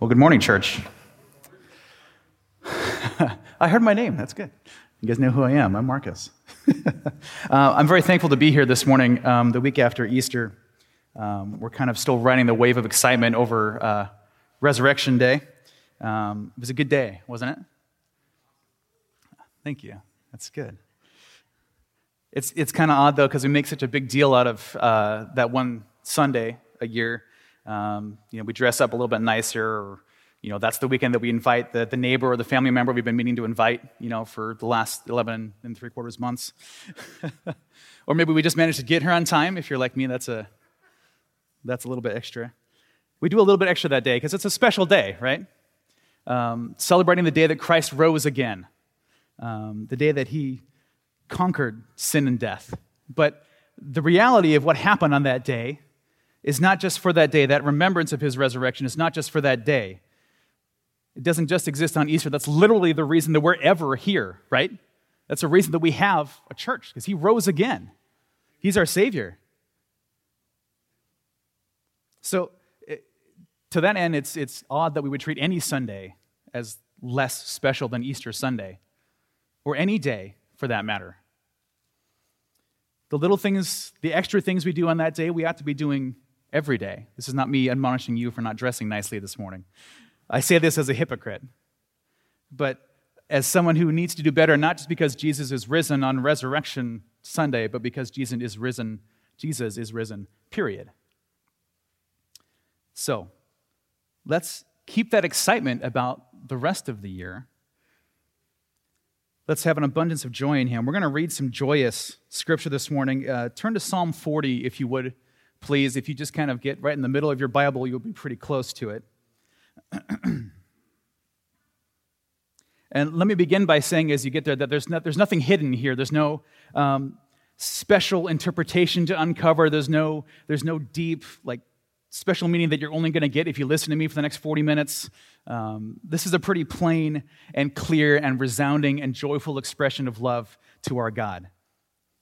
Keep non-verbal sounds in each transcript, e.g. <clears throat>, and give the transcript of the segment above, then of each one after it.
Well, good morning, church. <laughs> I heard my name. That's good. You guys know who I am. I'm Marcus. <laughs> uh, I'm very thankful to be here this morning, um, the week after Easter. Um, we're kind of still riding the wave of excitement over uh, Resurrection Day. Um, it was a good day, wasn't it? Thank you. That's good. It's, it's kind of odd, though, because we make such a big deal out of uh, that one Sunday a year. Um, you know, we dress up a little bit nicer, or, you know, that's the weekend that we invite the, the neighbor or the family member we've been meaning to invite, you know, for the last 11 and three quarters months. <laughs> or maybe we just managed to get her on time. If you're like me, that's a, that's a little bit extra. We do a little bit extra that day because it's a special day, right? Um, celebrating the day that Christ rose again, um, the day that he conquered sin and death. But the reality of what happened on that day is not just for that day. That remembrance of his resurrection is not just for that day. It doesn't just exist on Easter. That's literally the reason that we're ever here, right? That's the reason that we have a church, because he rose again. He's our Savior. So, it, to that end, it's, it's odd that we would treat any Sunday as less special than Easter Sunday, or any day for that matter. The little things, the extra things we do on that day, we ought to be doing every day. This is not me admonishing you for not dressing nicely this morning. I say this as a hypocrite, but as someone who needs to do better, not just because Jesus is risen on Resurrection Sunday, but because Jesus is risen, Jesus is risen, period. So, let's keep that excitement about the rest of the year. Let's have an abundance of joy in Him. We're going to read some joyous scripture this morning. Uh, turn to Psalm 40, if you would, please. If you just kind of get right in the middle of your Bible, you'll be pretty close to it. <clears throat> and let me begin by saying, as you get there, that there's, no, there's nothing hidden here. There's no um, special interpretation to uncover. There's no, there's no deep, like, special meaning that you're only going to get if you listen to me for the next 40 minutes. Um, this is a pretty plain and clear and resounding and joyful expression of love to our God.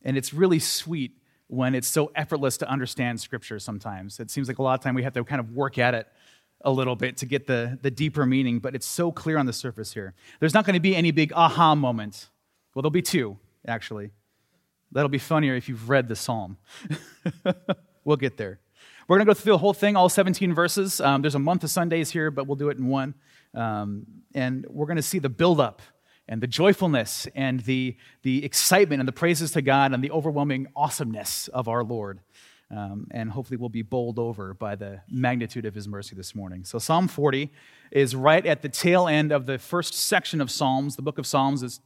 And it's really sweet when it's so effortless to understand Scripture sometimes. It seems like a lot of time we have to kind of work at it a little bit to get the, the deeper meaning, but it's so clear on the surface here. There's not going to be any big aha moment. Well, there'll be two, actually. That'll be funnier if you've read the psalm. <laughs> we'll get there. We're going to go through the whole thing, all 17 verses. Um, there's a month of Sundays here, but we'll do it in one. Um, and we're going to see the buildup and the joyfulness and the, the excitement and the praises to God and the overwhelming awesomeness of our Lord. Um, and hopefully we'll be bowled over by the magnitude of his mercy this morning. So, Psalm 40 is right at the tail end of the first section of Psalms. The book of Psalms is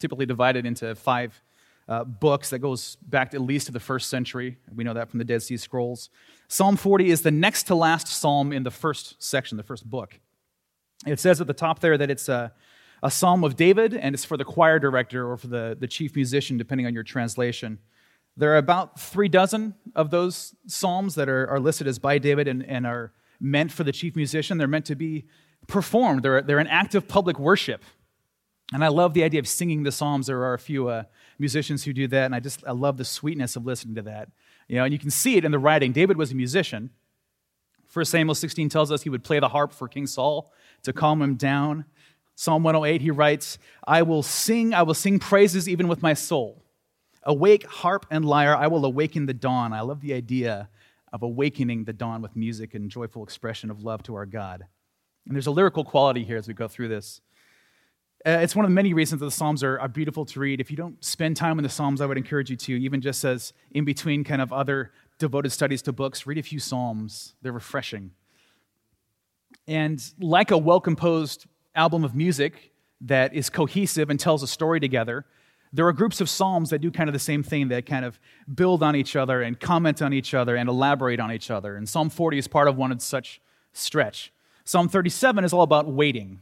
typically divided into five uh, books that goes back at least to the first century. We know that from the Dead Sea Scrolls. Psalm 40 is the next to last psalm in the first section, the first book. It says at the top there that it's a, a psalm of David, and it's for the choir director or for the, the chief musician, depending on your translation. There are about three dozen of those psalms that are, are listed as by David and, and are meant for the chief musician. They're meant to be performed, they're, they're an act of public worship. And I love the idea of singing the psalms. There are a few uh, musicians who do that, and I just I love the sweetness of listening to that. You know, and you can see it in the writing. David was a musician. 1 Samuel 16 tells us he would play the harp for King Saul to calm him down. Psalm 108, he writes, I will sing, I will sing praises even with my soul. Awake, harp and lyre, I will awaken the dawn. I love the idea of awakening the dawn with music and joyful expression of love to our God. And there's a lyrical quality here as we go through this. Uh, it's one of the many reasons that the Psalms are, are beautiful to read. If you don't spend time in the Psalms, I would encourage you to, even just as in between kind of other devoted studies to books, read a few Psalms. They're refreshing. And like a well composed album of music that is cohesive and tells a story together, there are groups of Psalms that do kind of the same thing that kind of build on each other and comment on each other and elaborate on each other. And Psalm 40 is part of one of such stretch. Psalm 37 is all about waiting.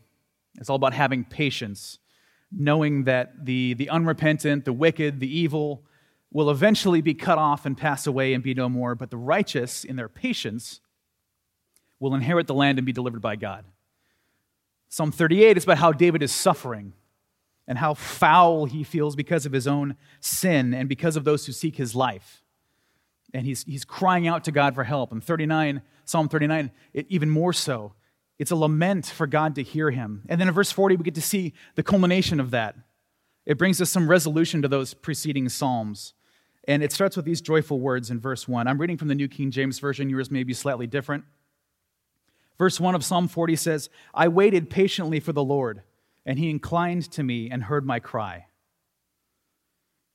It's all about having patience, knowing that the, the unrepentant, the wicked, the evil will eventually be cut off and pass away and be no more, but the righteous, in their patience, will inherit the land and be delivered by God. Psalm 38 is about how David is suffering and how foul he feels because of his own sin and because of those who seek his life. And he's, he's crying out to God for help. And 39, Psalm 39, it, even more so, It's a lament for God to hear him. And then in verse 40, we get to see the culmination of that. It brings us some resolution to those preceding Psalms. And it starts with these joyful words in verse 1. I'm reading from the New King James Version. Yours may be slightly different. Verse 1 of Psalm 40 says, I waited patiently for the Lord, and he inclined to me and heard my cry.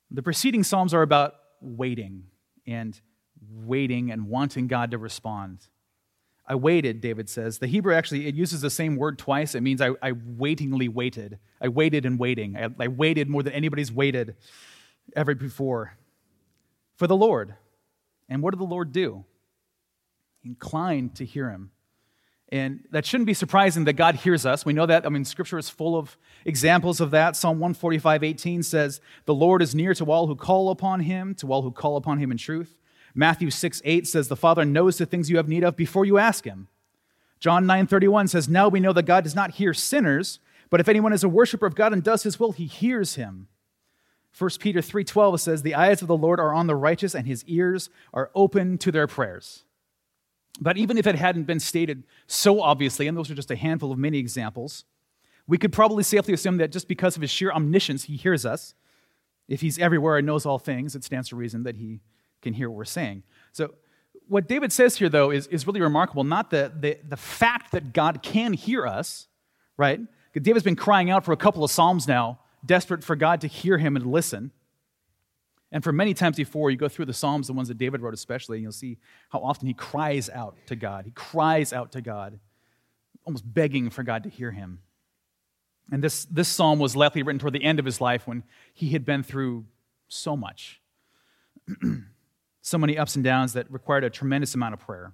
The preceding Psalms are about waiting and waiting and wanting God to respond. I waited, David says. The Hebrew actually, it uses the same word twice. It means I, I waitingly waited. I waited and waiting. I, I waited more than anybody's waited ever before for the Lord. And what did the Lord do? He inclined to hear him. And that shouldn't be surprising that God hears us. We know that. I mean, scripture is full of examples of that. Psalm 145, 18 says, The Lord is near to all who call upon him, to all who call upon him in truth. Matthew 6, 8 says, The Father knows the things you have need of before you ask him. John 9, 31 says, Now we know that God does not hear sinners, but if anyone is a worshiper of God and does his will, he hears him. 1 Peter 3:12 says the eyes of the Lord are on the righteous and his ears are open to their prayers. But even if it hadn't been stated so obviously, and those are just a handful of many examples, we could probably safely assume that just because of his sheer omniscience, he hears us. If he's everywhere and knows all things, it stands to reason that he can hear what we're saying. So, what David says here, though, is, is really remarkable. Not the, the, the fact that God can hear us, right? David's been crying out for a couple of Psalms now desperate for God to hear him and listen. And for many times before, you go through the Psalms, the ones that David wrote especially, and you'll see how often he cries out to God. He cries out to God, almost begging for God to hear him. And this, this psalm was likely written toward the end of his life when he had been through so much, <clears throat> so many ups and downs that required a tremendous amount of prayer.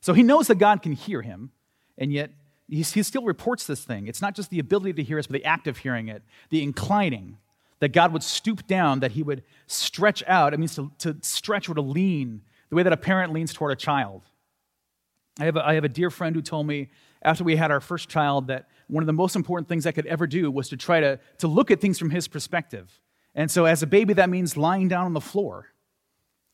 So he knows that God can hear him, and yet he, he still reports this thing. It's not just the ability to hear us, but the act of hearing it, the inclining, that God would stoop down, that he would stretch out. It means to, to stretch or to lean, the way that a parent leans toward a child. I have, a, I have a dear friend who told me after we had our first child that one of the most important things I could ever do was to try to, to look at things from his perspective. And so, as a baby, that means lying down on the floor.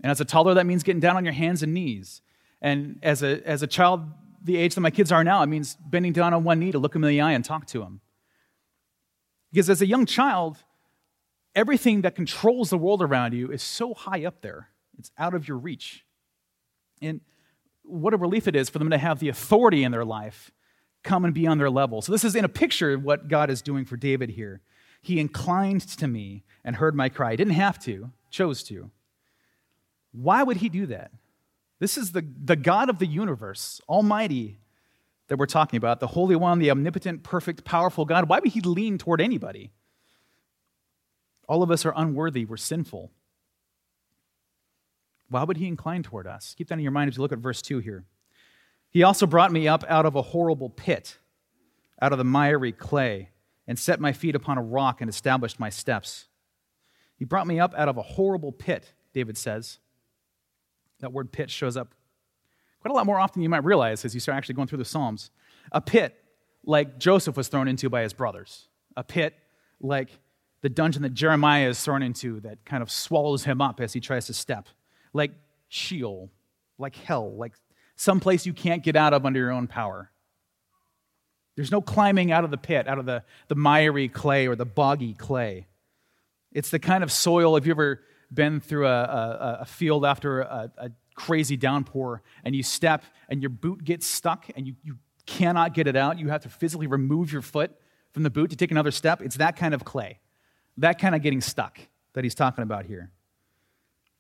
And as a toddler, that means getting down on your hands and knees. And as a, as a child, the age that my kids are now, it means bending down on one knee to look them in the eye and talk to them. Because as a young child, everything that controls the world around you is so high up there, it's out of your reach. And what a relief it is for them to have the authority in their life come and be on their level. So, this is in a picture of what God is doing for David here. He inclined to me and heard my cry. He didn't have to, chose to. Why would he do that? This is the, the God of the universe, Almighty, that we're talking about, the Holy One, the omnipotent, perfect, powerful God. Why would He lean toward anybody? All of us are unworthy, we're sinful. Why would He incline toward us? Keep that in your mind as you look at verse 2 here. He also brought me up out of a horrible pit, out of the miry clay, and set my feet upon a rock and established my steps. He brought me up out of a horrible pit, David says. That word pit shows up quite a lot more often than you might realize as you start actually going through the Psalms. A pit like Joseph was thrown into by his brothers, a pit like the dungeon that Jeremiah is thrown into that kind of swallows him up as he tries to step, like Sheol, like hell, like some place you can't get out of under your own power. There's no climbing out of the pit, out of the, the miry clay or the boggy clay. It's the kind of soil, if you ever been through a, a, a field after a, a, crazy downpour and you step and your boot gets stuck and you, you cannot get it out, you have to physically remove your foot from the boot to take another step. It's that kind of clay, that kind of getting stuck that he's talking about here.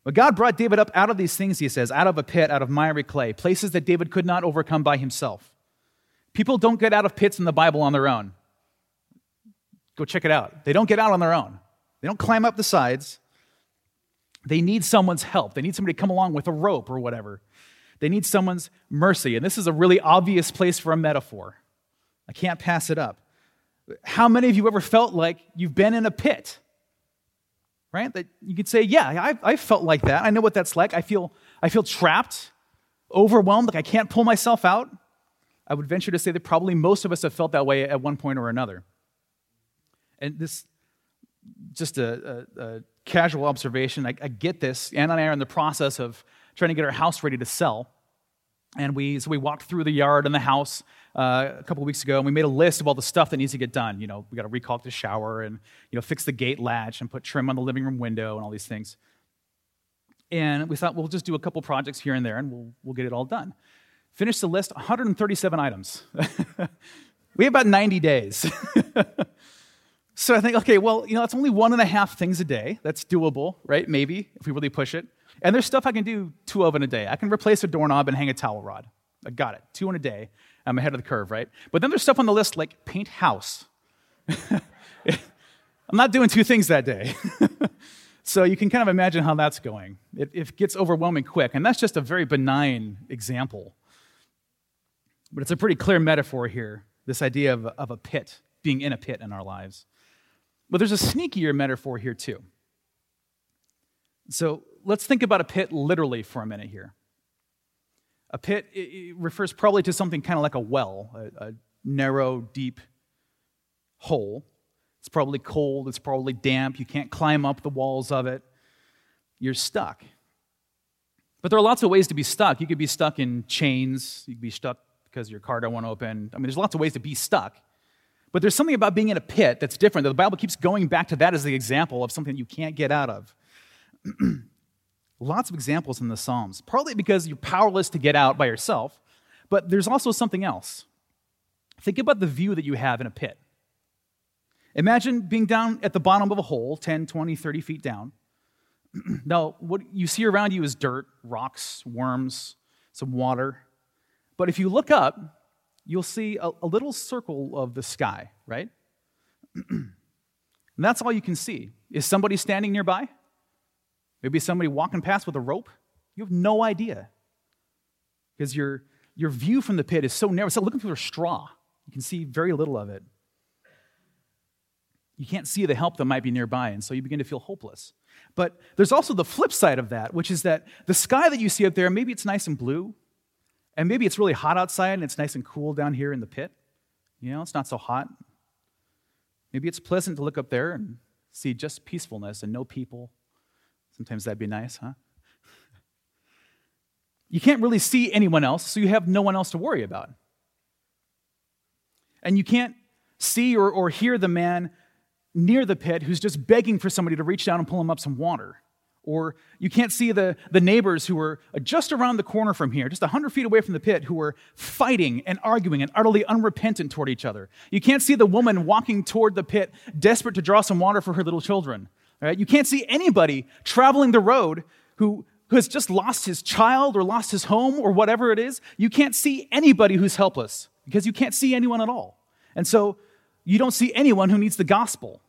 But God brought David up out of these things, he says, out of a pit, out of miry clay, places that David could not overcome by himself. People don't get out of pits in the Bible on their own. Go check it out. They don't get out on their own. They don't climb up the sides. They need someone's help. They need somebody to come along with a rope or whatever. They need someone's mercy. And this is a really obvious place for a metaphor. I can't pass it up. How many of you ever felt like you've been in a pit? Right? That you could say, yeah, I, I felt like that. I know what that's like. I feel, I feel trapped, overwhelmed, like I can't pull myself out. I would venture to say that probably most of us have felt that way at one point or another. And this, just a, a, a casual observation. I, I get this. Anna and I are in the process of trying to get our house ready to sell. And we, so we walked through the yard and the house uh, a couple weeks ago, and we made a list of all the stuff that needs to get done. You know, we got to recaulk the shower and you know fix the gate latch and put trim on the living room window and all these things. And we thought we'll just do a couple projects here and there, and we'll we'll get it all done. Finished the list, 137 items. <laughs> we have about 90 days. <laughs> so I think, okay, well, you know, it's only one and a half things a day. That's doable, right? Maybe if we really push it. And there's stuff I can do two of in a day. I can replace a doorknob and hang a towel rod. I got it. Two in a day. I'm ahead of the curve, right? But then there's stuff on the list like paint house. <laughs> I'm not doing two things that day. <laughs> so you can kind of imagine how that's going. It, it gets overwhelming quick. And that's just a very benign example. But it's a pretty clear metaphor here this idea of, of a pit, being in a pit in our lives. But there's a sneakier metaphor here, too. So let's think about a pit literally for a minute here. A pit refers probably to something kind of like a well, a, a narrow, deep hole. It's probably cold, it's probably damp, you can't climb up the walls of it. You're stuck. But there are lots of ways to be stuck. You could be stuck in chains, you could be stuck because your car don't want to open. I mean, there's lots of ways to be stuck. But there's something about being in a pit that's different. The Bible keeps going back to that as the example of something you can't get out of. <clears throat> Lots of examples in the Psalms, partly because you're powerless to get out by yourself, but there's also something else. Think about the view that you have in a pit. Imagine being down at the bottom of a hole, 10, 20, 30 feet down. <clears throat> now, what you see around you is dirt, rocks, worms, some water. But if you look up, you'll see a, a little circle of the sky, right? <clears throat> and that's all you can see. Is somebody standing nearby? Maybe somebody walking past with a rope. You have no idea. Because your, your view from the pit is so narrow. It's like looking through a straw. You can see very little of it. You can't see the help that might be nearby, and so you begin to feel hopeless. But there's also the flip side of that, which is that the sky that you see up there, maybe it's nice and blue, and maybe it's really hot outside and it's nice and cool down here in the pit. You know, it's not so hot. Maybe it's pleasant to look up there and see just peacefulness and no people Sometimes that'd be nice, huh? You can't really see anyone else, so you have no one else to worry about. And you can't see or, or hear the man near the pit who's just begging for somebody to reach down and pull him up some water. Or you can't see the, the neighbors who are just around the corner from here, just 100 feet away from the pit, who are fighting and arguing and utterly unrepentant toward each other. You can't see the woman walking toward the pit, desperate to draw some water for her little children. Right? You can't see anybody traveling the road who, who has just lost his child or lost his home or whatever it is. You can't see anybody who's helpless because you can't see anyone at all. And so you don't see anyone who needs the gospel.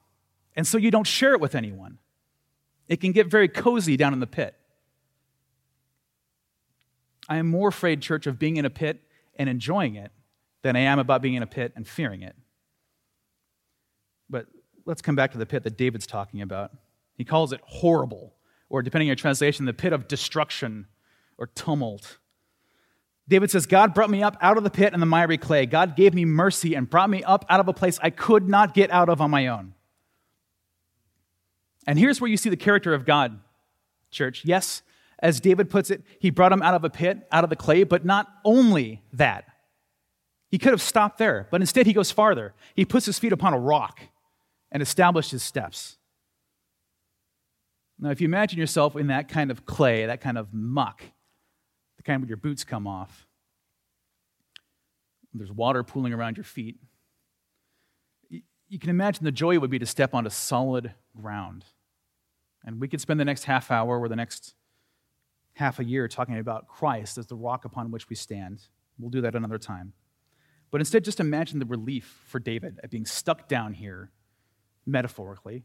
And so you don't share it with anyone. It can get very cozy down in the pit. I am more afraid, church, of being in a pit and enjoying it than I am about being in a pit and fearing it. Let's come back to the pit that David's talking about. He calls it horrible, or depending on your translation, the pit of destruction or tumult. David says, God brought me up out of the pit and the miry clay. God gave me mercy and brought me up out of a place I could not get out of on my own. And here's where you see the character of God, church. Yes, as David puts it, he brought him out of a pit, out of the clay, but not only that. He could have stopped there, but instead he goes farther. He puts his feet upon a rock and established his steps. Now, if you imagine yourself in that kind of clay, that kind of muck, the kind where your boots come off, there's water pooling around your feet, you can imagine the joy it would be to step onto solid ground. And we could spend the next half hour or the next half a year talking about Christ as the rock upon which we stand. We'll do that another time. But instead, just imagine the relief for David at being stuck down here metaphorically,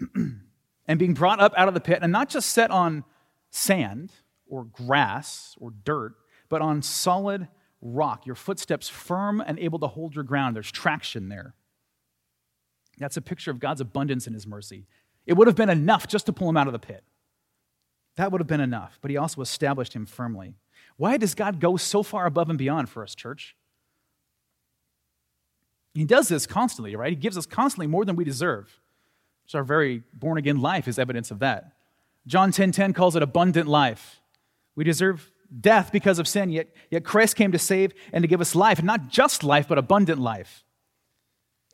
<clears throat> and being brought up out of the pit, and not just set on sand or grass or dirt, but on solid rock, your footsteps firm and able to hold your ground. There's traction there. That's a picture of God's abundance and his mercy. It would have been enough just to pull him out of the pit. That would have been enough, but he also established him firmly. Why does God go so far above and beyond for us, church? He does this constantly, right? He gives us constantly more than we deserve. So our very born again life is evidence of that. John 10:10 10, 10 calls it abundant life. We deserve death because of sin, yet, yet Christ came to save and to give us life, and not just life, but abundant life.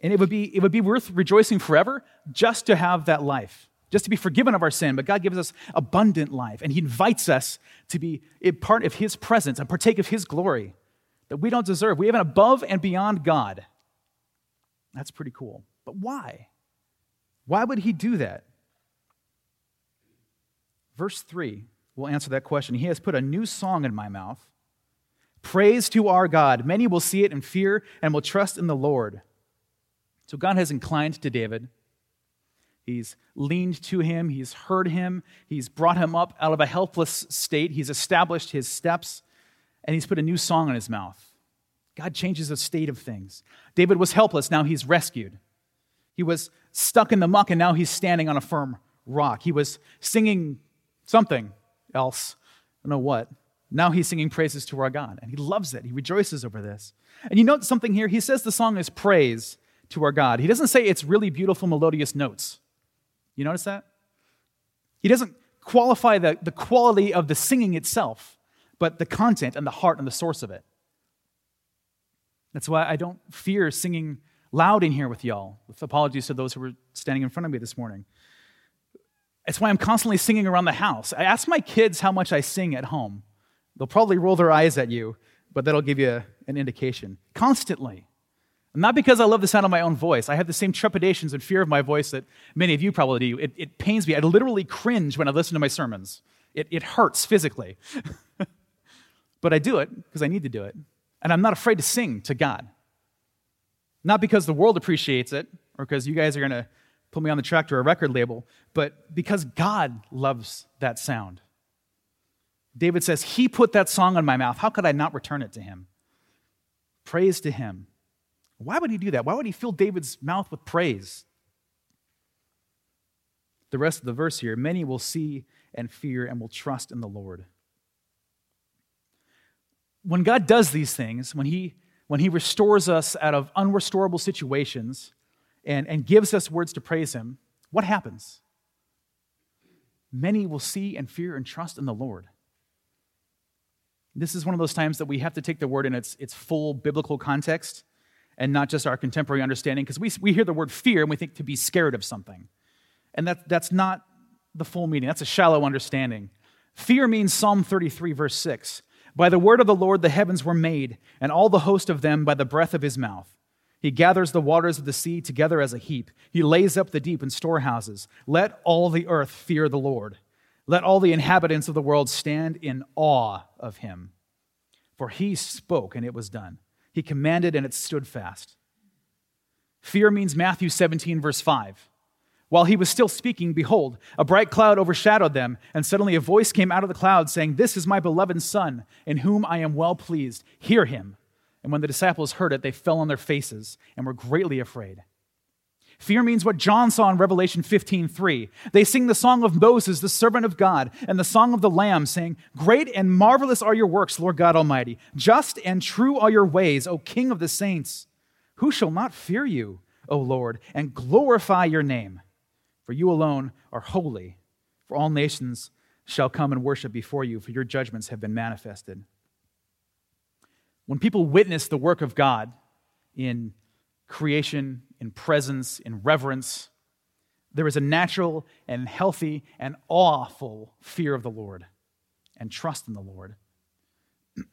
And it would, be, it would be worth rejoicing forever just to have that life, just to be forgiven of our sin. But God gives us abundant life, and He invites us to be a part of His presence and partake of His glory that we don't deserve. We have an above and beyond God. That's pretty cool. But why? Why would He do that? Verse 3 will answer that question. He has put a new song in my mouth. Praise to our God. Many will see it and fear and will trust in the Lord. So God has inclined to David. He's leaned to him. He's heard him. He's brought him up out of a helpless state. He's established his steps, and he's put a new song in his mouth. God changes the state of things. David was helpless. Now he's rescued. He was stuck in the muck, and now he's standing on a firm rock. He was singing something else. I don't know what. Now he's singing praises to our God, and he loves it. He rejoices over this. And you note something here. He says the song is praise to our God. He doesn't say it's really beautiful, melodious notes. You notice that? He doesn't qualify the, the quality of the singing itself, but the content and the heart and the source of it. That's why I don't fear singing loud in here with y'all, with apologies to those who were standing in front of me this morning. It's why I'm constantly singing around the house. I ask my kids how much I sing at home. They'll probably roll their eyes at you, but that'll give you an indication. Constantly. Not because I love the sound of my own voice. I have the same trepidations and fear of my voice that many of you probably do. It, it pains me. I literally cringe when I listen to my sermons. It, it hurts physically. <laughs> but I do it because I need to do it. And I'm not afraid to sing to God. Not because the world appreciates it or because you guys are going to put me on the track to a record label, but because God loves that sound. David says, He put that song on my mouth. How could I not return it to Him? Praise to Him. Why would he do that? Why would he fill David's mouth with praise? The rest of the verse here many will see and fear and will trust in the Lord. When God does these things, when he, when he restores us out of unrestorable situations and, and gives us words to praise him, what happens? Many will see and fear and trust in the Lord. This is one of those times that we have to take the word in its, its full biblical context and not just our contemporary understanding, because we, we hear the word fear and we think to be scared of something. And that, that's not the full meaning, that's a shallow understanding. Fear means Psalm 33, verse 6. By the word of the Lord the heavens were made, and all the host of them by the breath of his mouth. He gathers the waters of the sea together as a heap. He lays up the deep in storehouses. Let all the earth fear the Lord. Let all the inhabitants of the world stand in awe of him. For he spoke, and it was done. He commanded, and it stood fast. Fear means Matthew 17, verse 5. While he was still speaking, behold, a bright cloud overshadowed them, and suddenly a voice came out of the cloud saying, This is my beloved Son, in whom I am well pleased. Hear him. And when the disciples heard it, they fell on their faces and were greatly afraid. Fear means what John saw in Revelation 15:3. They sing the song of Moses, the servant of God, and the song of the Lamb, saying, Great and marvelous are your works, Lord God Almighty. Just and true are your ways, O King of the saints. Who shall not fear you, O Lord, and glorify your name? For you alone are holy, for all nations shall come and worship before you, for your judgments have been manifested. When people witness the work of God in creation, in presence, in reverence. There is a natural and healthy and awful fear of the Lord and trust in the Lord.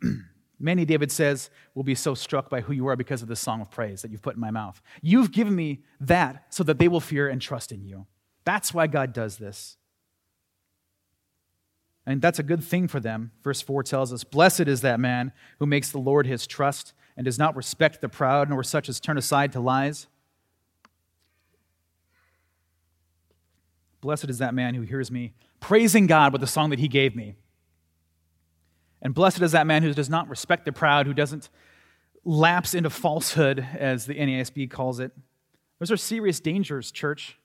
<clears throat> Many, David says, will be so struck by who you are because of the song of praise that you've put in my mouth. You've given me that so that they will fear and trust in you. That's why God does this. And that's a good thing for them. Verse 4 tells us Blessed is that man who makes the Lord his trust and does not respect the proud, nor such as turn aside to lies. Blessed is that man who hears me praising God with the song that he gave me. And blessed is that man who does not respect the proud, who doesn't lapse into falsehood, as the NASB calls it. Those are serious dangers, church.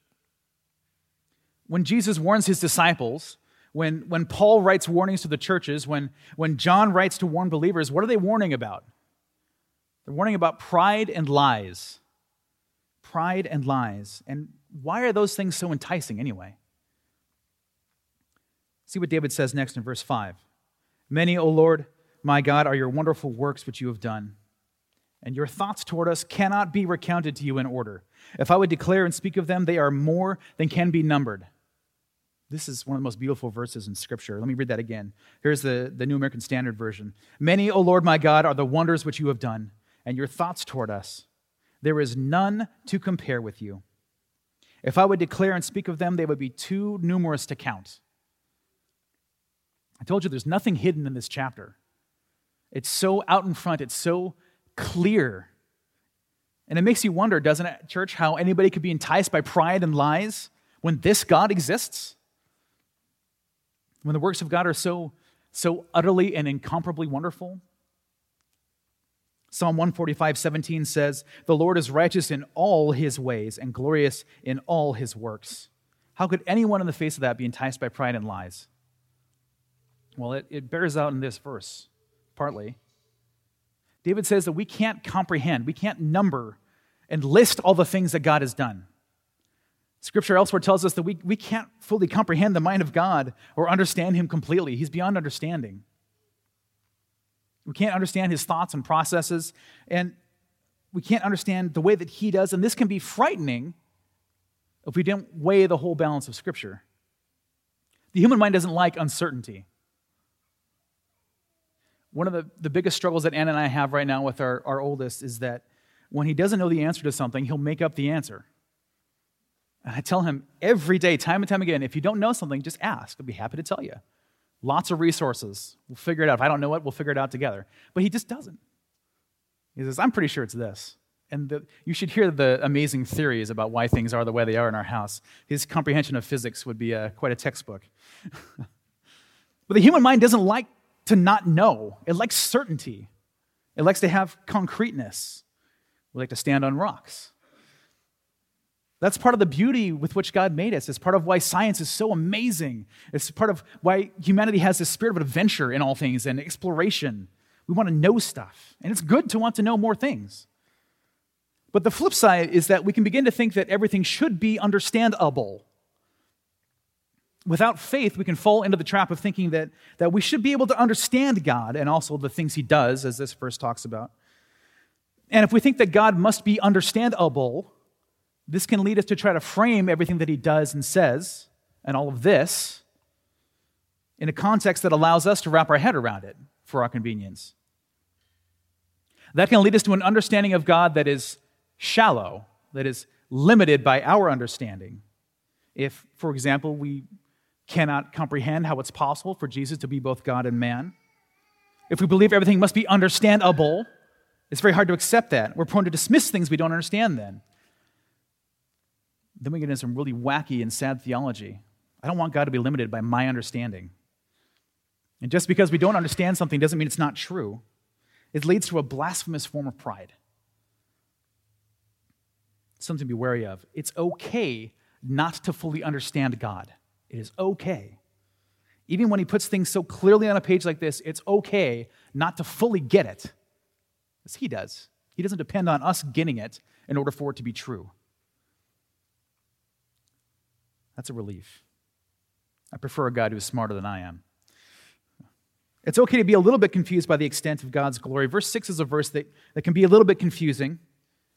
When Jesus warns his disciples, when, when Paul writes warnings to the churches, when, when John writes to warn believers, what are they warning about? They're warning about pride and lies. Pride and lies. And why are those things so enticing anyway? See what David says next in verse 5. Many, O Lord, my God, are your wonderful works which you have done, and your thoughts toward us cannot be recounted to you in order. If I would declare and speak of them, they are more than can be numbered. This is one of the most beautiful verses in Scripture. Let me read that again. Here's the, the New American Standard Version. Many, O Lord my God, are the wonders which you have done, and your thoughts toward us. There is none to compare with you. If I would declare and speak of them, they would be too numerous to count. I told you there's nothing hidden in this chapter. It's so out in front, it's so clear. And it makes you wonder, doesn't it, church, how anybody could be enticed by pride and lies when this God exists? When the works of God are so, so utterly and incomparably wonderful? Psalm 145, 17 says, The Lord is righteous in all his ways and glorious in all his works. How could anyone in the face of that be enticed by pride and lies? Well, it, it bears out in this verse, partly. David says that we can't comprehend, we can't number and list all the things that God has done. Scripture elsewhere tells us that we, we can't fully comprehend the mind of God or understand Him completely. He's beyond understanding. We can't understand His thoughts and processes, and we can't understand the way that He does, and this can be frightening if we didn't weigh the whole balance of Scripture. The human mind doesn't like uncertainty. One of the, the biggest struggles that Anna and I have right now with our, our oldest is that when he doesn't know the answer to something, he'll make up the answer. And I tell him every day, time and time again, if you don't know something, just ask. I'll be happy to tell you. Lots of resources. We'll figure it out. If I don't know it, we'll figure it out together. But he just doesn't. He says, I'm pretty sure it's this. And the, you should hear the amazing theories about why things are the way they are in our house. His comprehension of physics would be uh, quite a textbook. <laughs> but the human mind doesn't like to not know, it likes certainty, it likes to have concreteness. We like to stand on rocks. That's part of the beauty with which God made us. It's part of why science is so amazing. It's part of why humanity has this spirit of adventure in all things and exploration. We want to know stuff, and it's good to want to know more things. But the flip side is that we can begin to think that everything should be understandable without faith, we can fall into the trap of thinking that, that we should be able to understand God and also the things He does, as this verse talks about. And if we think that God must be understandable, this can lead us to try to frame everything that He does and says and all of this in a context that allows us to wrap our head around it for our convenience. That can lead us to an understanding of God that is shallow, that is limited by our understanding. If, for example, we cannot comprehend how it's possible for Jesus to be both God and man. If we believe everything must be understandable, it's very hard to accept that. We're prone to dismiss things we don't understand then. Then we get into some really wacky and sad theology. I don't want God to be limited by my understanding. And just because we don't understand something doesn't mean it's not true. It leads to a blasphemous form of pride. Something to be wary of. It's okay not to fully understand God. It is okay. Even when he puts things so clearly on a page like this, it's okay not to fully get it, as he does. He doesn't depend on us getting it in order for it to be true. That's a relief. I prefer a God who is smarter than I am. It's okay to be a little bit confused by the extent of God's glory. Verse 6 is a verse that, that can be a little bit confusing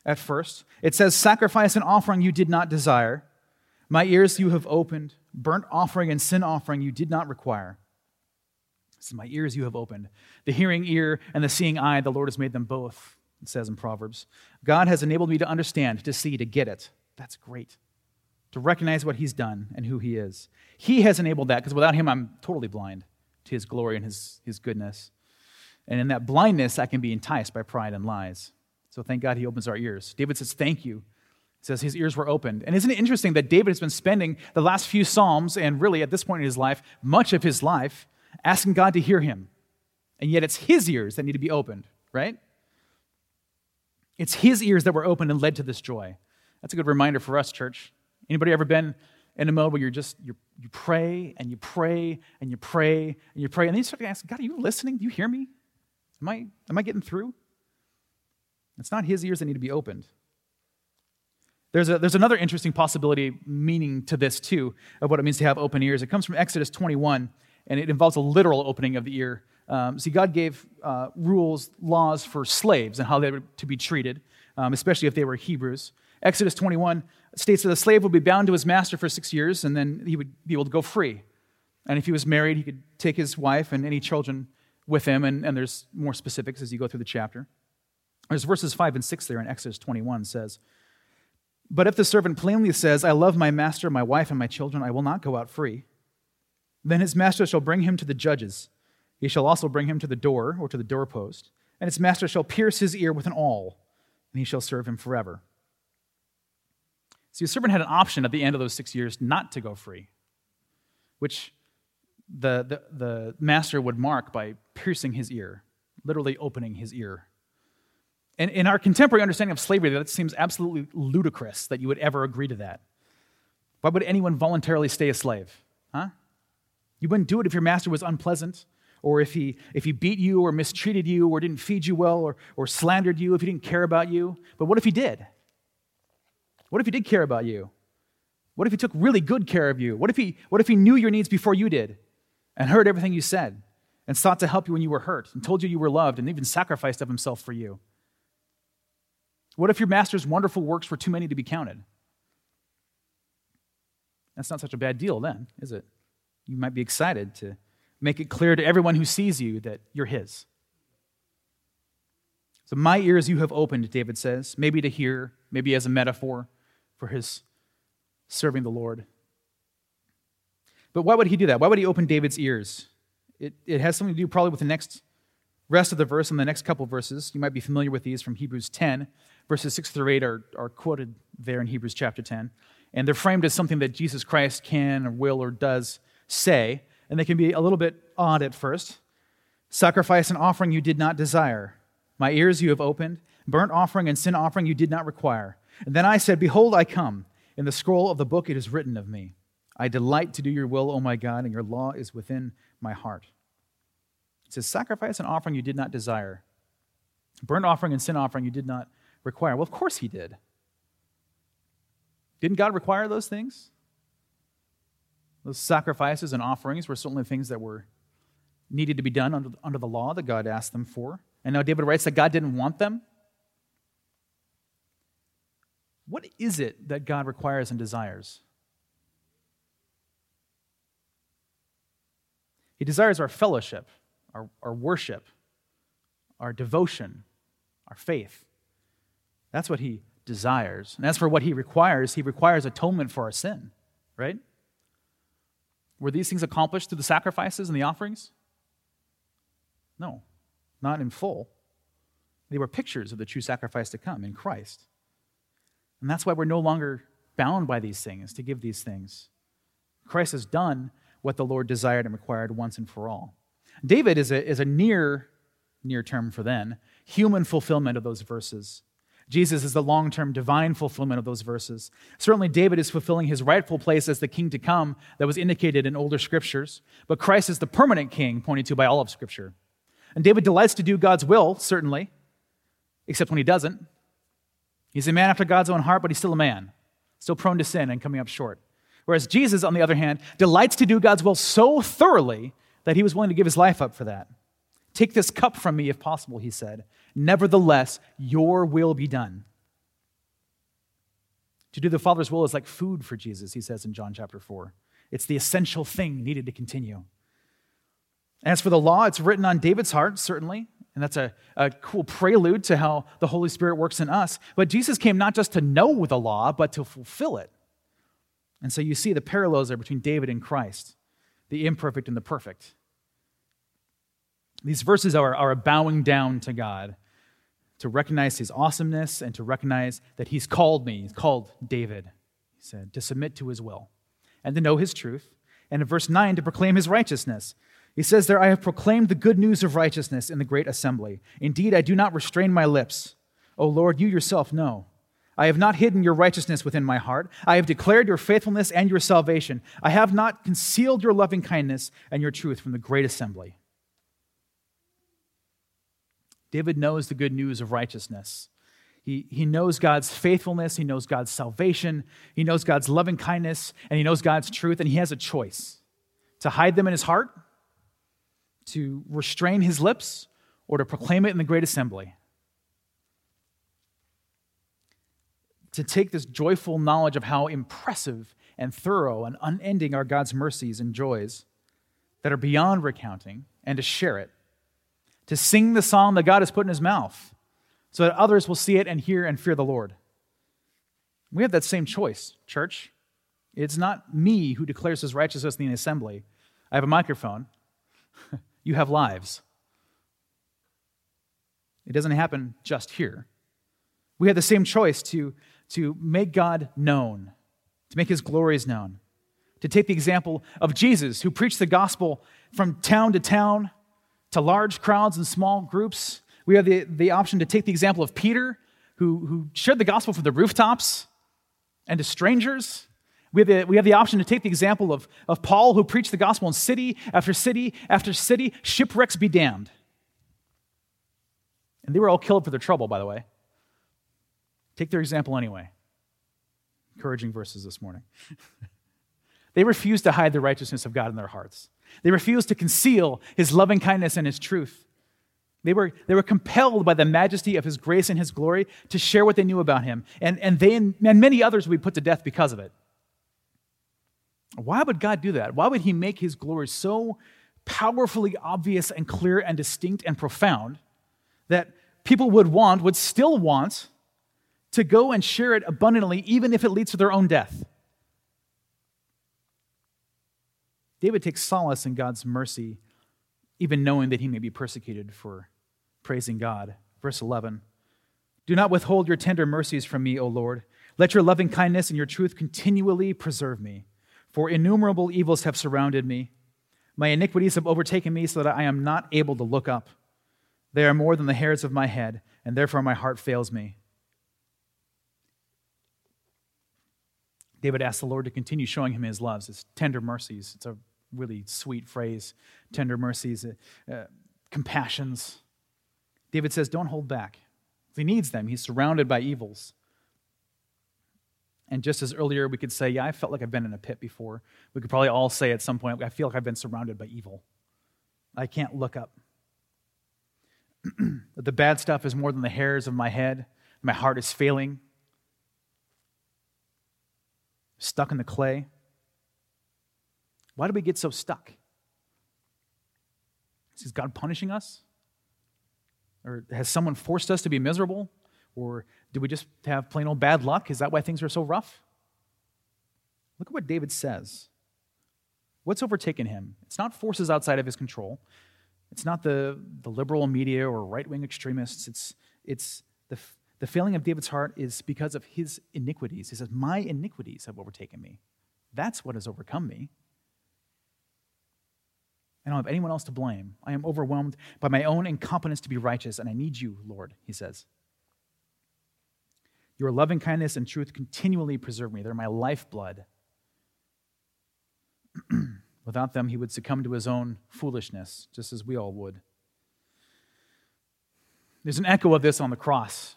at first. It says, Sacrifice and offering you did not desire, my ears you have opened burnt offering and sin offering you did not require. So my ears you have opened. The hearing ear and the seeing eye, the Lord has made them both, it says in Proverbs. God has enabled me to understand, to see, to get it. That's great. To recognize what He's done and who He is. He has enabled that because without Him, I'm totally blind to His glory and His, his goodness. And in that blindness, I can be enticed by pride and lies. So thank God He opens our ears. David says, Thank you it says his ears were opened. And isn't it interesting that David has been spending the last few Psalms, and really at this point in his life, much of his life, asking God to hear him. And yet it's his ears that need to be opened, right? It's his ears that were opened and led to this joy. That's a good reminder for us, church. Anybody ever been in a mode where you're just, you you pray and you pray and you pray and you pray, and then you start to ask, God, are you listening? Do you hear me? Am I, am I getting through? It's not his ears that need to be opened. There's, a, there's another interesting possibility meaning to this, too, of what it means to have open ears. It comes from Exodus 21, and it involves a literal opening of the ear Um, see, God gave uh, rules, laws for slaves and how they were to be treated, um, especially if they were Hebrews. Exodus 21 states that a slave would be bound to his master for six years and then he would be able to go free. And if he was married, he could take his wife and any children with him. And, and there's more specifics as you go through the chapter. There's verses 5 and 6 there in Exodus 21 says, But if the servant plainly says, I love my master, my wife, and my children, I will not go out free, then his master shall bring him to the judges. He shall also bring him to the door or to the doorpost, and his master shall pierce his ear with an awl, and he shall serve him forever. See, a servant had an option at the end of those six years not to go free, which the, the, the master would mark by piercing his ear, literally opening his ear. And in our contemporary understanding of slavery, that seems absolutely ludicrous that you would ever agree to that. Why would anyone voluntarily stay a slave? Huh? You wouldn't do it if your master was unpleasant, or if he, if he beat you, or mistreated you, or didn't feed you well, or, or slandered you, if he didn't care about you. But what if he did? What if he did care about you? What if he took really good care of you? What if he, what if he knew your needs before you did? and heard everything you said and sought to help you when you were hurt and told you you were loved and even sacrificed of himself for you? What if your master's wonderful works were too many to be counted? That's not such a bad deal then, is it? You might be excited to make it clear to everyone who sees you that you're his. So, my ears you have opened, David says, maybe to hear, maybe as a metaphor for his serving the Lord. But why would he do that? Why would he open David's ears? It, it has something to do probably with the next rest of the verse and the next couple verses. You might be familiar with these from Hebrews 10. Verses 6 through 8 are, are quoted there in Hebrews chapter 10. And they're framed as something that Jesus Christ can or will or does say. And they can be a little bit odd at first. Sacrifice and offering you did not desire. My ears you have opened. Burnt offering and sin offering you did not require. And then I said, Behold, I come. In the scroll of the book it is written of me. I delight to do your will, O my God, and your law is within my heart. It says, Sacrifice and offering you did not desire. Burnt offering and sin offering you did not require. Well, of course he did. Didn't God require those things? Those sacrifices and offerings were certainly things that were needed to be done under, under the law that God asked them for. And now David writes that God didn't want them. What is it that God requires and desires? He desires our fellowship, our, our worship, our devotion, our faith. That's what he desires. And as for what he requires, he requires atonement for our sin, right? Were these things accomplished through the sacrifices and the offerings? No, not in full. They were pictures of the true sacrifice to come in Christ. And that's why we're no longer bound by these things to give these things. Christ has done what the Lord desired and required once and for all. David is a, is a near, near term for then, human fulfillment of those verses. Jesus is the long term divine fulfillment of those verses. Certainly, David is fulfilling his rightful place as the king to come that was indicated in older scriptures, but Christ is the permanent king pointed to by all of scripture. And David delights to do God's will, certainly, except when he doesn't. He's a man after God's own heart, but he's still a man, still prone to sin and coming up short. Whereas Jesus, on the other hand, delights to do God's will so thoroughly that he was willing to give his life up for that. Take this cup from me if possible, he said. Nevertheless, your will be done. To do the Father's will is like food for Jesus, he says in John chapter 4. It's the essential thing needed to continue. As for the law, it's written on David's heart, certainly, and that's a, a cool prelude to how the Holy Spirit works in us. But Jesus came not just to know the law, but to fulfill it. And so you see the parallels there between David and Christ, the imperfect and the perfect. These verses are, are a bowing down to God to recognize his awesomeness and to recognize that he's called me, he's called David, he said, to submit to his will and to know his truth. And in verse 9, to proclaim his righteousness. He says there, I have proclaimed the good news of righteousness in the great assembly. Indeed, I do not restrain my lips. O Lord, you yourself know. I have not hidden your righteousness within my heart. I have declared your faithfulness and your salvation. I have not concealed your loving kindness and your truth from the great assembly. David knows the good news of righteousness. He, he knows God's faithfulness, he knows God's salvation, he knows God's loving kindness, and he knows God's truth, and he has a choice to hide them in his heart, to restrain his lips or to proclaim it in the great assembly. To take this joyful knowledge of how impressive and thorough and unending are God's mercies and joys that are beyond recounting, and to share it. To sing the song that God has put in his mouth so that others will see it and hear and fear the Lord. We have that same choice, church. It's not me who declares his righteousness in the assembly. I have a microphone. <laughs> you have lives. It doesn't happen just here. We have the same choice to, to make God known, to make his glories known, to take the example of Jesus, who preached the gospel from town to town to large crowds and small groups. We have the, the option to take the example of Peter, who, who shared the gospel from the rooftops and to strangers. We have, the, we have the option to take the example of, of Paul, who preached the gospel in city after city after city, shipwrecks be damned. And they were all killed for their trouble, by the way. Take their example anyway. Encouraging verses this morning. <laughs> they refused to hide the righteousness of God in their hearts, they refused to conceal his loving kindness and his truth. They were, they were compelled by the majesty of his grace and his glory to share what they knew about him. And, and they and many others would be put to death because of it. Why would God do that? Why would he make his glory so powerfully obvious and clear and distinct and profound that people would want, would still want, to go and share it abundantly, even if it leads to their own death? David takes solace in God's mercy, even knowing that he may be persecuted for praising God. Verse 11 Do not withhold your tender mercies from me, O Lord. Let your loving kindness and your truth continually preserve me. For innumerable evils have surrounded me. My iniquities have overtaken me so that I am not able to look up. They are more than the hairs of my head, and therefore my heart fails me. David asked the Lord to continue showing him his loves, his tender mercies. It's a really sweet phrase tender mercies, uh, uh, compassions. David says, Don't hold back. He needs them. He's surrounded by evils. And just as earlier we could say, Yeah, I felt like I've been in a pit before, we could probably all say at some point, I feel like I've been surrounded by evil. I can't look up. <clears throat> the bad stuff is more than the hairs of my head. My heart is failing, stuck in the clay. Why do we get so stuck? Is God punishing us? Or has someone forced us to be miserable? Or do we just have plain old bad luck? Is that why things are so rough? Look at what David says. What's overtaken him? It's not forces outside of his control. It's not the, the liberal media or right wing extremists. It's, it's the, the failing of David's heart is because of his iniquities. He says, My iniquities have overtaken me. That's what has overcome me. I don't have anyone else to blame. I am overwhelmed by my own incompetence to be righteous, and I need you, Lord, he says. Your loving kindness and truth continually preserve me. They're my lifeblood. <clears throat> Without them, he would succumb to his own foolishness, just as we all would. There's an echo of this on the cross.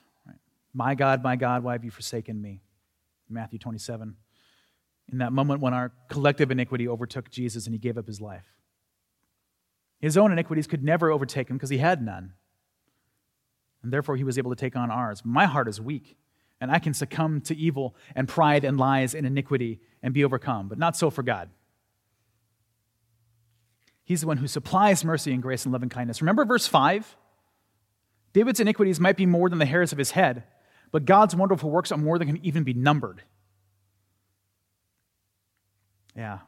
My God, my God, why have you forsaken me? Matthew 27. In that moment when our collective iniquity overtook Jesus and he gave up his life. His own iniquities could never overtake him because he had none. And therefore, he was able to take on ours. My heart is weak, and I can succumb to evil and pride and lies and iniquity and be overcome, but not so for God. He's the one who supplies mercy and grace and loving kindness. Remember verse 5? David's iniquities might be more than the hairs of his head, but God's wonderful works are more than can even be numbered. Yeah.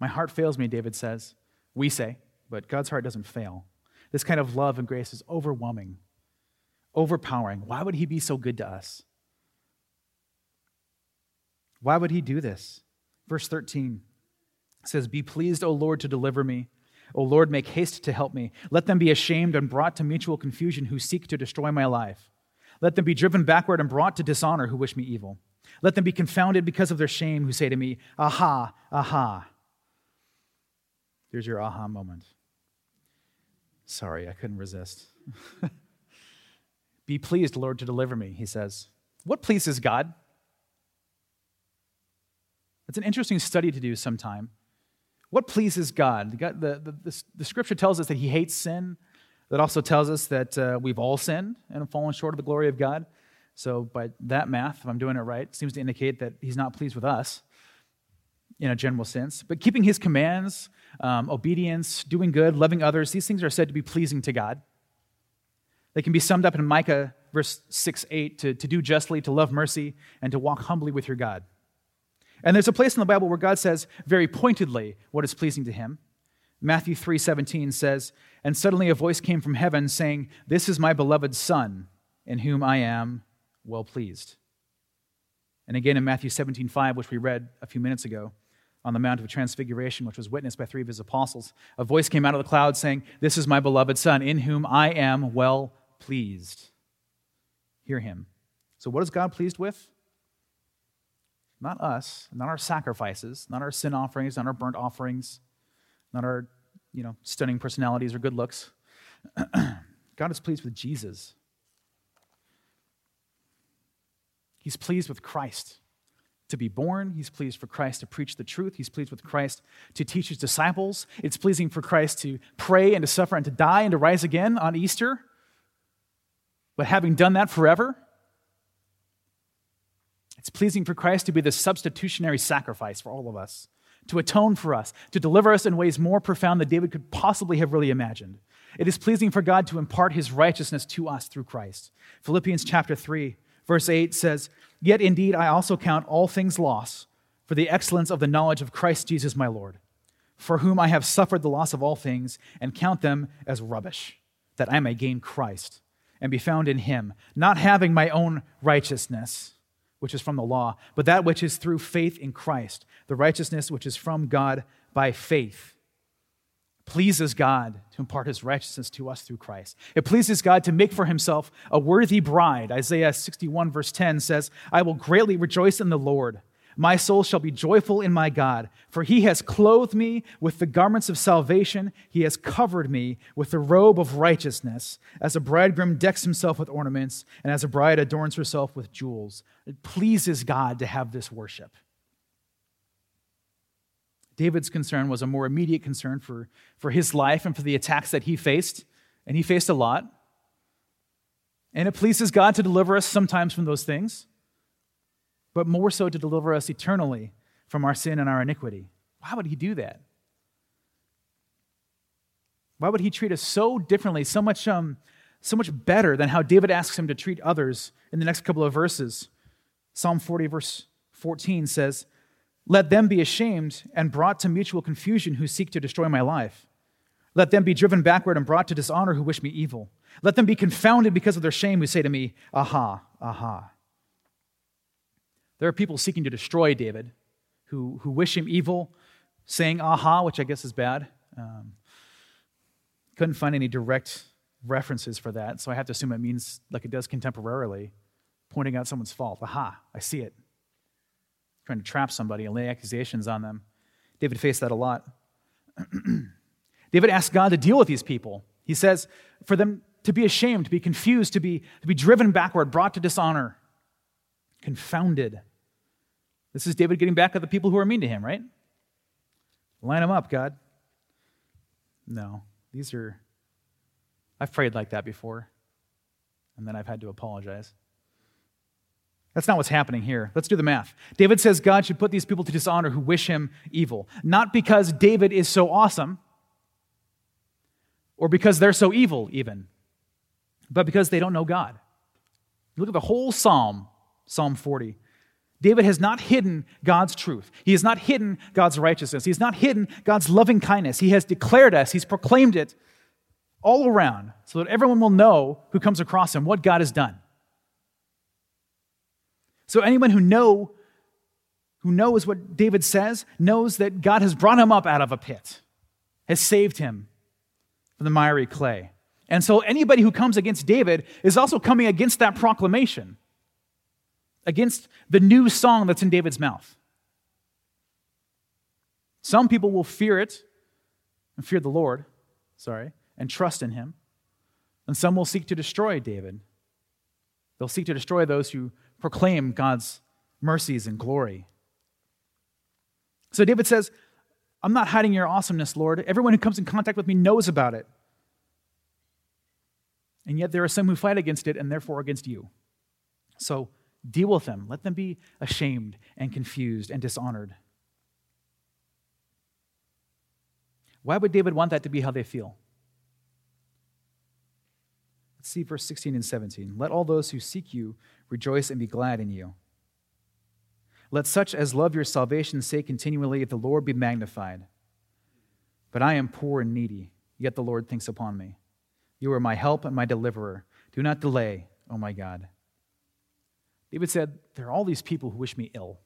My heart fails me, David says. We say but God's heart doesn't fail. This kind of love and grace is overwhelming, overpowering. Why would He be so good to us? Why would He do this? Verse 13 says, Be pleased, O Lord, to deliver me. O Lord, make haste to help me. Let them be ashamed and brought to mutual confusion who seek to destroy my life. Let them be driven backward and brought to dishonor who wish me evil. Let them be confounded because of their shame who say to me, Aha, aha. Here's your aha moment. Sorry, I couldn't resist. <laughs> Be pleased, Lord, to deliver me, he says. What pleases God? It's an interesting study to do sometime. What pleases God? The, the, the, the scripture tells us that he hates sin. That also tells us that uh, we've all sinned and fallen short of the glory of God. So, by that math, if I'm doing it right, seems to indicate that he's not pleased with us in a general sense. But keeping his commands, um, obedience, doing good, loving others, these things are said to be pleasing to God. They can be summed up in Micah verse 6 8 to, to do justly, to love mercy, and to walk humbly with your God. And there's a place in the Bible where God says very pointedly what is pleasing to him. Matthew 3:17 says, "And suddenly a voice came from heaven saying, "This is my beloved son, in whom I am well pleased." And again in Matthew 17:5, which we read a few minutes ago, on the Mount of Transfiguration, which was witnessed by three of his apostles, a voice came out of the cloud saying, This is my beloved Son, in whom I am well pleased. Hear him. So, what is God pleased with? Not us, not our sacrifices, not our sin offerings, not our burnt offerings, not our you know, stunning personalities or good looks. <clears throat> God is pleased with Jesus. He's pleased with Christ to be born. He's pleased for Christ to preach the truth. He's pleased with Christ to teach his disciples. It's pleasing for Christ to pray and to suffer and to die and to rise again on Easter. But having done that forever, it's pleasing for Christ to be the substitutionary sacrifice for all of us, to atone for us, to deliver us in ways more profound than David could possibly have really imagined. It is pleasing for God to impart his righteousness to us through Christ. Philippians chapter 3, verse 8 says, Yet indeed I also count all things loss for the excellence of the knowledge of Christ Jesus my Lord, for whom I have suffered the loss of all things and count them as rubbish, that I may gain Christ and be found in him, not having my own righteousness, which is from the law, but that which is through faith in Christ, the righteousness which is from God by faith. pleases God to impart his righteousness to us through Christ. It pleases God to make for himself a worthy bride. Isaiah 61, verse 10 says, I will greatly rejoice in the Lord. My soul shall be joyful in my God, for he has clothed me with the garments of salvation. He has covered me with the robe of righteousness, as a bridegroom decks himself with ornaments, and as a bride adorns herself with jewels. It pleases God to have this worship. David's concern was a more immediate concern for, for his life and for the attacks that he faced, and he faced a lot. And it pleases God to deliver us sometimes from those things but more so to deliver us eternally from our sin and our iniquity. Why would he do that? Why would he treat us so differently, so much, um, so much better than how David asks him to treat others in the next couple of verses? Psalm 40, verse 14 says, Let them be ashamed and brought to mutual confusion who seek to destroy my life. Let them be driven backward and brought to dishonor who wish me evil. Let them be confounded because of their shame who say to me, Aha, aha. There are people seeking to destroy David who, who wish him evil, saying aha, which I guess is bad. Um, couldn't find any direct references for that, so I have to assume it means like it does contemporarily, pointing out someone's fault. Aha, I see it. Trying to trap somebody and lay accusations on them. David faced that a lot. <clears throat> David asked God to deal with these people. He says, for them to be ashamed, to be confused, to be, to be driven backward, brought to dishonor confounded. This is David getting back at the people who are mean to him, right? Line them up, God. No, these are, I've prayed like that before, and then I've had to apologize. That's not what's happening here. Let's do the math. David says God should put these people to dishonor who wish him evil. Not because David is so awesome, or because they're so evil, even, but because they don't know God. Look at the whole psalm Psalm 40. David has not hidden God's truth. He has not hidden God's righteousness. He has not hidden God's loving kindness. He has declared us, he's proclaimed it all around so that everyone will know who comes across him what God has done. So anyone who know who knows what David says knows that God has brought him up out of a pit, has saved him from the miry clay. And so anybody who comes against David is also coming against that proclamation against the new song that's in David's mouth. Some people will fear it and fear the Lord, sorry, and trust in him. And some will seek to destroy David. They'll seek to destroy those who proclaim God's mercies and glory. So David says, I'm not hiding your awesomeness, Lord. Everyone who comes in contact with me knows about it. And yet there are some who fight against it and therefore against you. So deal with them. Let them be ashamed and confused and dishonored. Why would David want that to be how they feel? Let's see verse 16 and 17. Let all those who seek you rejoice and be glad in you. Let such as love your salvation say continually, The Lord be magnified. But I am poor and needy, yet the Lord thinks upon me. You are my help and my deliverer. Do not delay, oh my God. David said, There are all these people who wish me ill.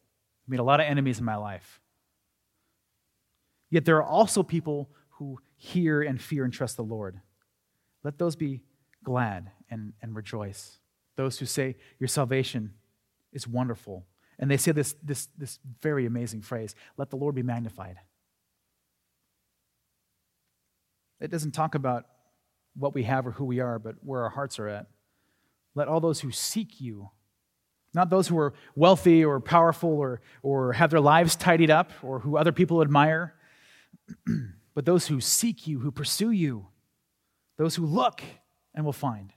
I made a lot of enemies in my life. Yet there are also people who hear and fear and trust the Lord. Let those be glad and, and rejoice. Those who say, Your salvation is wonderful. And they say this, this, this very amazing phrase let the Lord be magnified. It doesn't talk about what we have or who we are, but where our hearts are at. Let all those who seek you, not those who are wealthy or powerful or, or have their lives tidied up or who other people admire, <clears throat> but those who seek you, who pursue you, those who look and will find.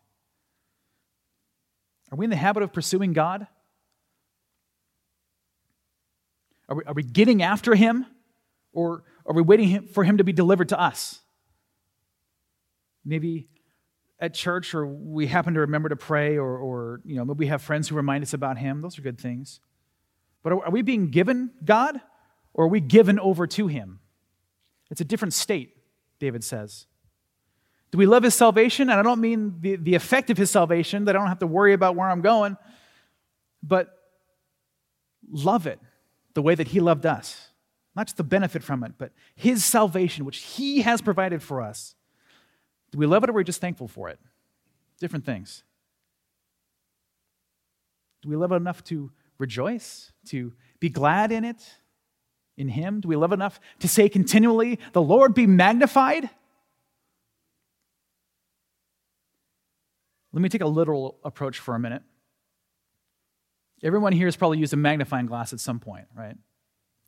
Are we in the habit of pursuing God? Are we, are we getting after him? Or are we waiting for him to be delivered to us? Maybe at church, or we happen to remember to pray, or, or you know, maybe we have friends who remind us about him. Those are good things. But are, are we being given God, or are we given over to him? It's a different state, David says. Do we love his salvation? And I don't mean the, the effect of his salvation, that I don't have to worry about where I'm going, but love it the way that He loved us. Not just the benefit from it, but His salvation, which He has provided for us. Do we love it or are we just thankful for it? Different things. Do we love it enough to rejoice, to be glad in it, in Him? Do we love enough to say continually, The Lord be magnified? Let me take a literal approach for a minute. Everyone here has probably used a magnifying glass at some point, right?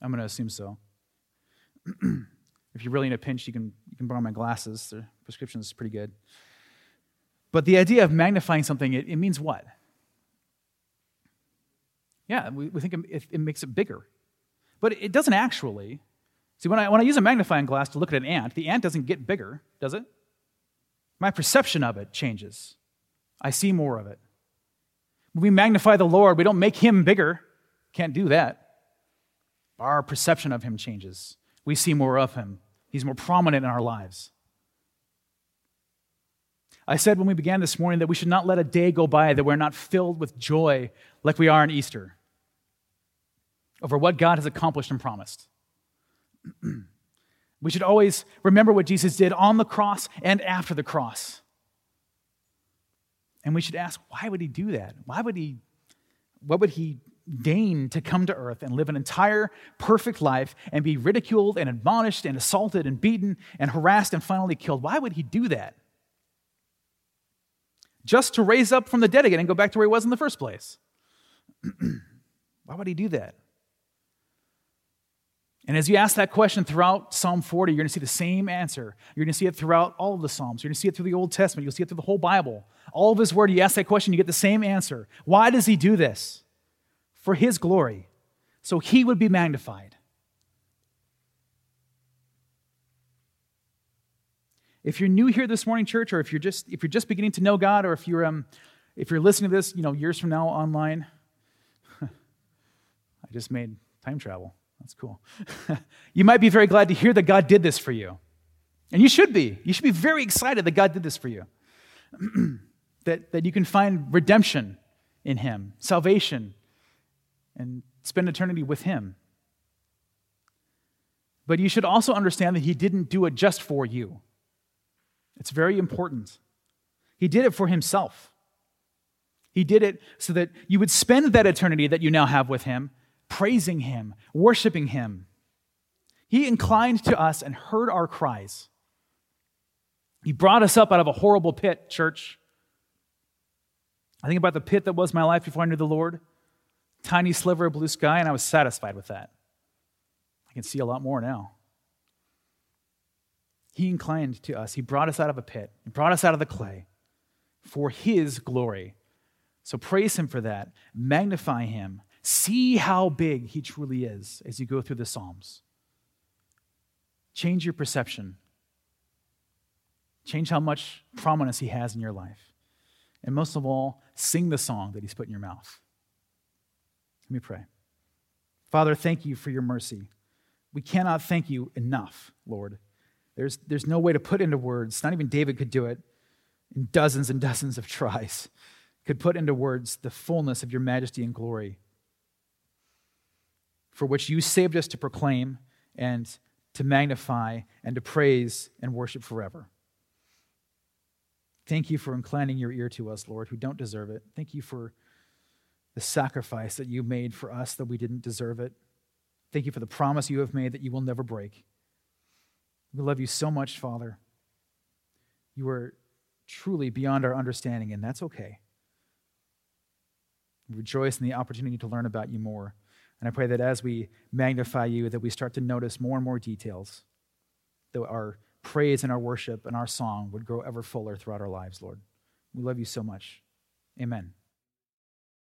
I'm going to assume so. <clears throat> if you're really in a pinch, you can, you can borrow my glasses. The prescription is pretty good. But the idea of magnifying something, it, it means what? Yeah, we, we think it, it, makes it bigger. But it doesn't actually. See, when I, when I use a magnifying glass to look at an ant, the ant doesn't get bigger, does it? My perception of it changes. I see more of it. When we magnify the Lord, we don't make him bigger. Can't do that. Our perception of him changes. We see more of him. He's more prominent in our lives. I said when we began this morning that we should not let a day go by that we're not filled with joy like we are on Easter over what God has accomplished and promised. <clears throat> we should always remember what Jesus did on the cross and after the cross. And we should ask, why would he do that? Why would he, what would he deign to come to earth and live an entire perfect life and be ridiculed and admonished and assaulted and beaten and harassed and finally killed? Why would he do that? Just to raise up from the dead again and go back to where he was in the first place. <clears throat> why would he do that? And as you ask that question throughout Psalm 40, you're going to see the same answer. You're going to see it throughout all of the Psalms. You're going to see it through the Old Testament. You'll see it through the whole Bible. All of His Word, you ask that question, you get the same answer. Why does He do this? For His glory, so He would be magnified. If you're new here this morning, church, or if you're just if you're just beginning to know God, or if you're um, if you're listening to this, you know, years from now online, <laughs> I just made time travel. That's cool. <laughs> you might be very glad to hear that God did this for you. And you should be. You should be very excited that God did this for you. <clears throat> that, that you can find redemption in Him, salvation, and spend eternity with Him. But you should also understand that He didn't do it just for you. It's very important. He did it for Himself. He did it so that you would spend that eternity that you now have with Him praising Him, worshiping Him. He inclined to us and heard our cries. He brought us up out of a horrible pit, church. I think about the pit that was my life before I knew the Lord. Tiny sliver of blue sky, and I was satisfied with that. I can see a lot more now. He inclined to us. He brought us out of a pit, He brought us out of the clay for His glory. So praise Him for that. Magnify Him. See how big He truly is as you go through the Psalms. Change your perception. Change how much prominence He has in your life. And most of all, sing the song that He's put in your mouth. Let me pray. Father, thank you for your mercy. We cannot thank you enough, Lord. There's, there's no way to put into words, not even David could do it in dozens and <laughs> dozens of tries, could put into words the fullness of your majesty and glory, for which you saved us to proclaim and to magnify and to praise and worship forever. Thank you for inclining your ear to us, Lord, who don't deserve it. Thank you for the sacrifice that you made for us that we didn't deserve it. Thank you for the promise you have made that you will never break. We love you so much, Father. You are truly beyond our understanding, and that's okay. We rejoice in the opportunity to learn about you more. And I pray that as we magnify you, that we start to notice more and more details, that our praise and our worship and our song would grow ever fuller throughout our lives, Lord. We love you so much. Amen.